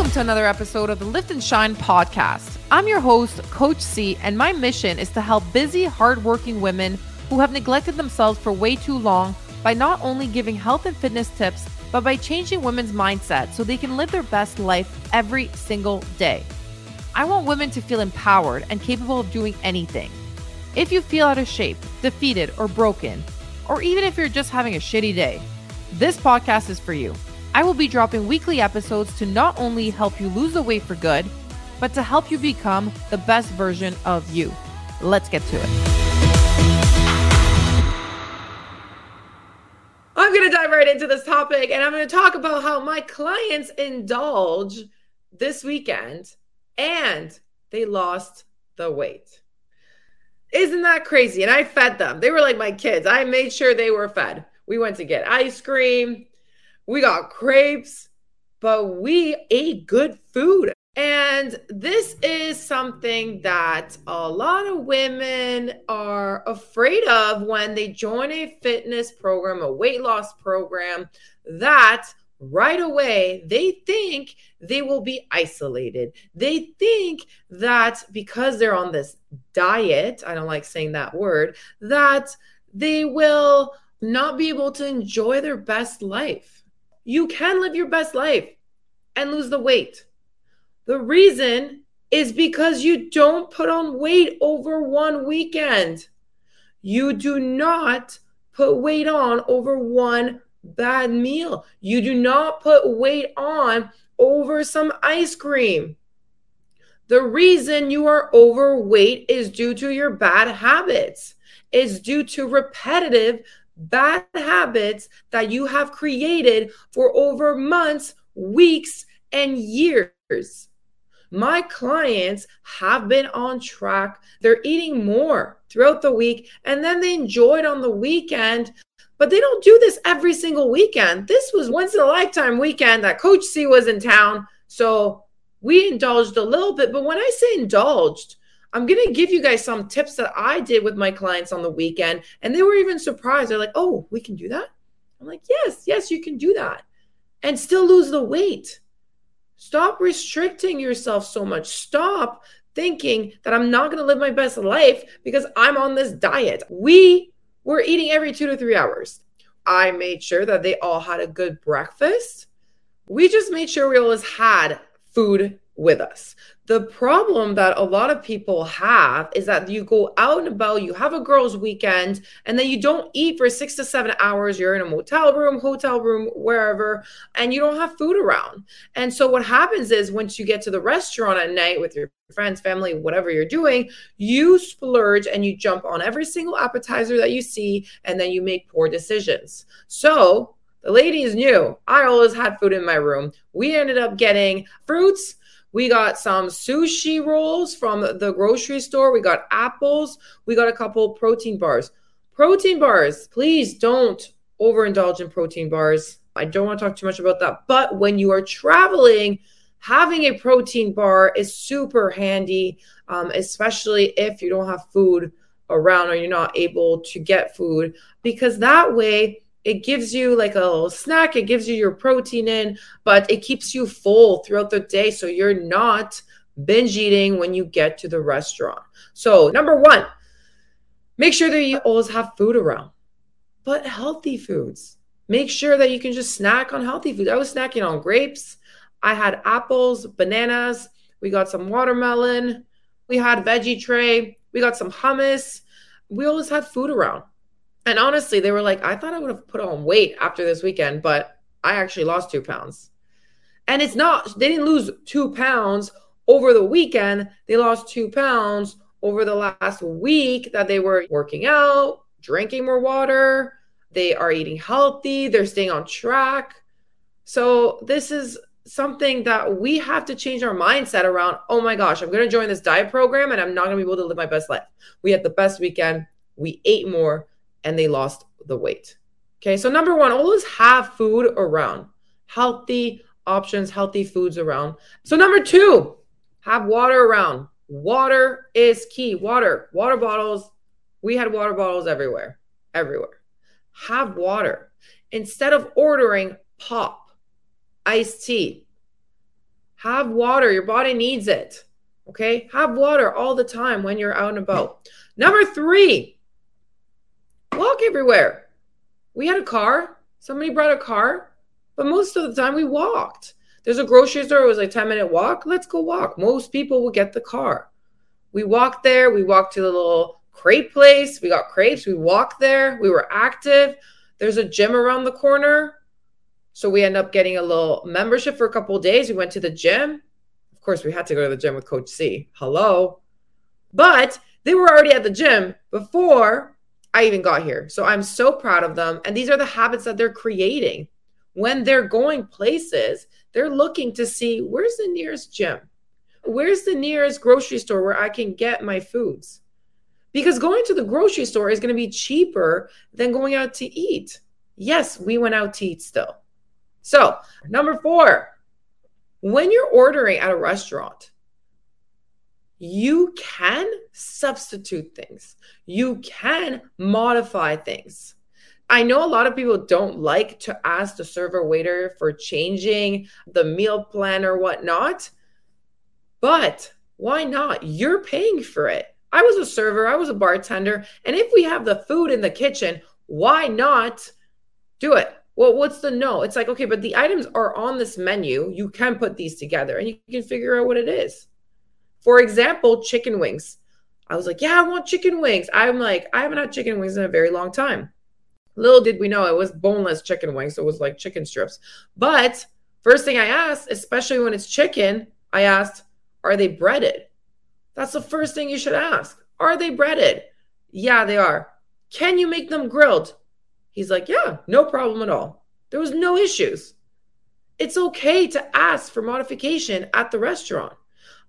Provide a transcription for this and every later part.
Welcome to another episode of the Lift and Shine podcast. I'm your host, Coach C, and my mission is to help busy, hardworking women who have neglected themselves for way too long by not only giving health and fitness tips, but by changing women's mindset so they can live their best life every single day. I want women to feel empowered and capable of doing anything. If you feel out of shape, defeated, or broken, or even if you're just having a shitty day, this podcast is for you. I will be dropping weekly episodes to not only help you lose the weight for good, but to help you become the best version of you. Let's get to it. I'm going to dive right into this topic and I'm going to talk about how my clients indulge this weekend and they lost the weight. Isn't that crazy? And I fed them. They were like my kids. I made sure they were fed. We went to get ice cream we got crepes, but we ate good food. And this is something that a lot of women are afraid of when they join a fitness program, a weight loss program, that right away they think they will be isolated. They think that because they're on this diet, I don't like saying that word, that they will not be able to enjoy their best life you can live your best life and lose the weight. The reason is because you don't put on weight over one weekend. You do not put weight on over one bad meal. You do not put weight on over some ice cream. The reason you are overweight is due to your bad habits. It's due to repetitive bad habits that you have created for over months, weeks, and years. My clients have been on track. They're eating more throughout the week and then they enjoy it on the weekend. But they don't do this every single weekend. This was once in a lifetime weekend that Coach C was in town. So we indulged a little bit. But when I say indulged, I'm going to give you guys some tips that I did with my clients on the weekend. And they were even surprised. They're like, oh, we can do that? I'm like, yes, yes, you can do that and still lose the weight. Stop restricting yourself so much. Stop thinking that I'm not going to live my best life because I'm on this diet. We were eating every two to three hours. I made sure that they all had a good breakfast. We just made sure we always had food with us. The problem that a lot of people have is that you go out and about, you have a girls' weekend, and then you don't eat for six to seven hours. You're in a motel room, hotel room, wherever, and you don't have food around. And so, what happens is once you get to the restaurant at night with your friends, family, whatever you're doing, you splurge and you jump on every single appetizer that you see, and then you make poor decisions. So, the ladies knew I always had food in my room. We ended up getting fruits we got some sushi rolls from the grocery store. We got apples. We got a couple protein bars. Protein bars, please don't overindulge in protein bars. I don't want to talk too much about that. But when you are traveling, having a protein bar is super handy, um, especially if you don't have food around or you're not able to get food, because that way it gives you like a little snack it gives you your protein in but it keeps you full throughout the day so you're not binge eating when you get to the restaurant. So number one make sure that you always have food around. But healthy foods. Make sure that you can just snack on healthy foods. I was snacking on grapes. I had apples bananas. We got some watermelon. We had veggie tray. We got some hummus. We always had food around and honestly, they were like, I thought I would have put on weight after this weekend, but I actually lost two pounds. And it's not, they didn't lose two pounds over the weekend. They lost two pounds over the last week that they were working out, drinking more water. They are eating healthy, they're staying on track. So, this is something that we have to change our mindset around. Oh my gosh, I'm going to join this diet program and I'm not going to be able to live my best life. We had the best weekend. We ate more and they lost the weight. Okay, so number one, always have food around, healthy options, healthy foods around. So, number two, have water around. Water is key. Water, water bottles. We had water bottles everywhere, everywhere. Have water instead of ordering pop, iced tea. Have water. Your body needs it. Okay. Have water all the time when you're out and about. Number three, walk everywhere. We had a car. Somebody brought a car, but most of the time we walked. There's a grocery store. It was like 10 minute walk. Let's go walk. Most people will get the car. We walked there. We walked to the little crepe place. We got crepes. We walked there. We were active. There's a gym around the corner. So we end up getting a little membership for a couple days. We went to the gym. Of course, we had to go to the gym with Coach C. Hello. But they were already at the gym before I even got here. So I'm so proud of them. And these are the habits that they're creating. When they're going places, they're looking to see where's the nearest gym? Where's the nearest grocery store where I can get my foods? Because going to the grocery store is going to be cheaper than going out to eat. Yes, we went out to eat still. So, number four, when you're ordering at a restaurant, you can substitute things, you can modify things. I know a lot of people don't like to ask the server waiter for changing the meal plan or whatnot, but why not? You're paying for it. I was a server, I was a bartender, and if we have the food in the kitchen, why not do it? Well, what's the no? It's like, okay, but the items are on this menu. You can put these together and you can figure out what it is. For example, chicken wings. I was like, yeah, I want chicken wings. I'm like, I haven't had chicken wings in a very long time. Little did we know it was boneless chicken wings. So it was like chicken strips. But first thing I asked, especially when it's chicken, I asked, are they breaded? That's the first thing you should ask. Are they breaded? Yeah, they are. Can you make them grilled? He's like, Yeah, no problem at all. There was no issues. It's okay to ask for modification at the restaurant.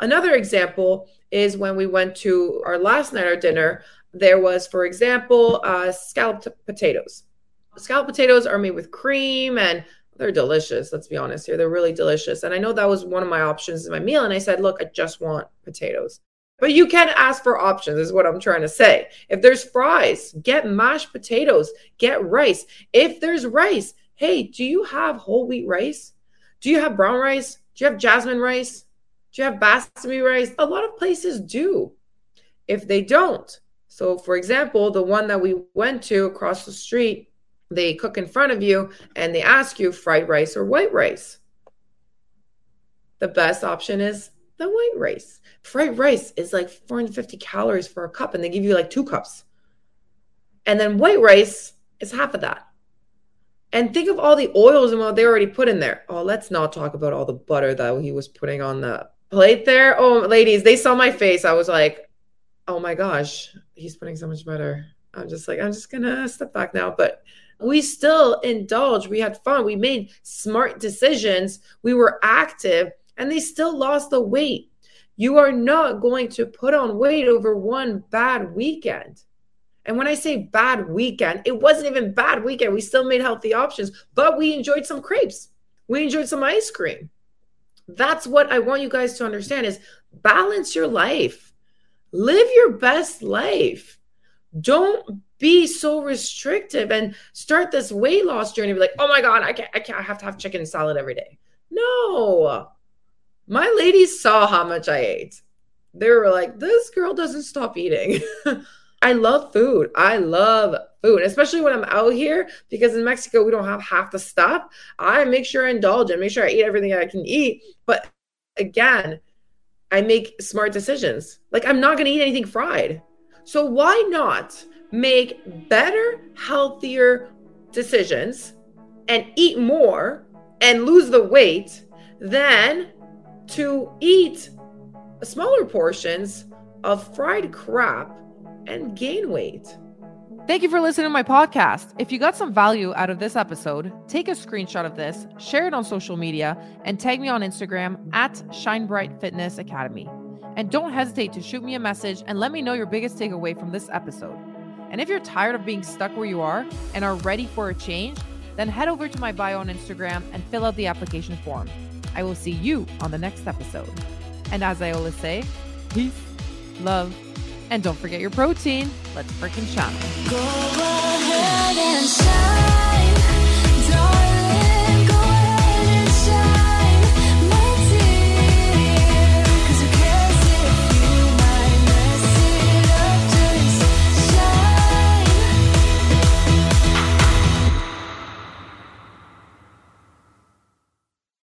Another example is when we went to our last night, our dinner, there was, for example, uh, scalloped potatoes. Scalloped potatoes are made with cream and they're delicious. Let's be honest here. They're really delicious. And I know that was one of my options in my meal. And I said, look, I just want potatoes. But you can ask for options, is what I'm trying to say. If there's fries, get mashed potatoes, get rice. If there's rice, hey, do you have whole wheat rice? Do you have brown rice? Do you have jasmine rice? Do you have basmati rice? A lot of places do. If they don't, so for example, the one that we went to across the street, they cook in front of you and they ask you fried rice or white rice. The best option is the white rice. Fried rice is like 450 calories for a cup, and they give you like two cups. And then white rice is half of that. And think of all the oils and what they already put in there. Oh, let's not talk about all the butter that he was putting on the plate there. Oh, ladies, they saw my face. I was like, oh my gosh, he's putting so much butter. I'm just like, I'm just gonna step back now. But we still indulged. We had fun. We made smart decisions. We were active and they still lost the weight. You are not going to put on weight over one bad weekend. And when I say bad weekend, it wasn't even bad weekend. We still made healthy options, but we enjoyed some crepes. We enjoyed some ice cream. That's what I want you guys to understand is balance your life. Live your best life. Don't be so restrictive and start this weight loss journey. Be like, oh my God, I can't, I can't I have to have chicken salad every day. No, my ladies saw how much I ate. They were like, this girl doesn't stop eating. I love food. I love food, especially when I'm out here because in Mexico, we don't have half the stuff. I make sure I indulge and make sure I eat everything I can eat. But again, I make smart decisions. Like, I'm not going to eat anything fried. So, why not make better, healthier decisions and eat more and lose the weight than to eat smaller portions of fried crap and gain weight. Thank you for listening to my podcast. If you got some value out of this episode, take a screenshot of this, share it on social media, and tag me on Instagram at Shine Bright Fitness Academy. And don't hesitate to shoot me a message and let me know your biggest takeaway from this episode. And if you're tired of being stuck where you are and are ready for a change, then head over to my bio on Instagram and fill out the application form. I will see you on the next episode. And as I always say, peace, love, and don't forget your protein. Let's freaking shine.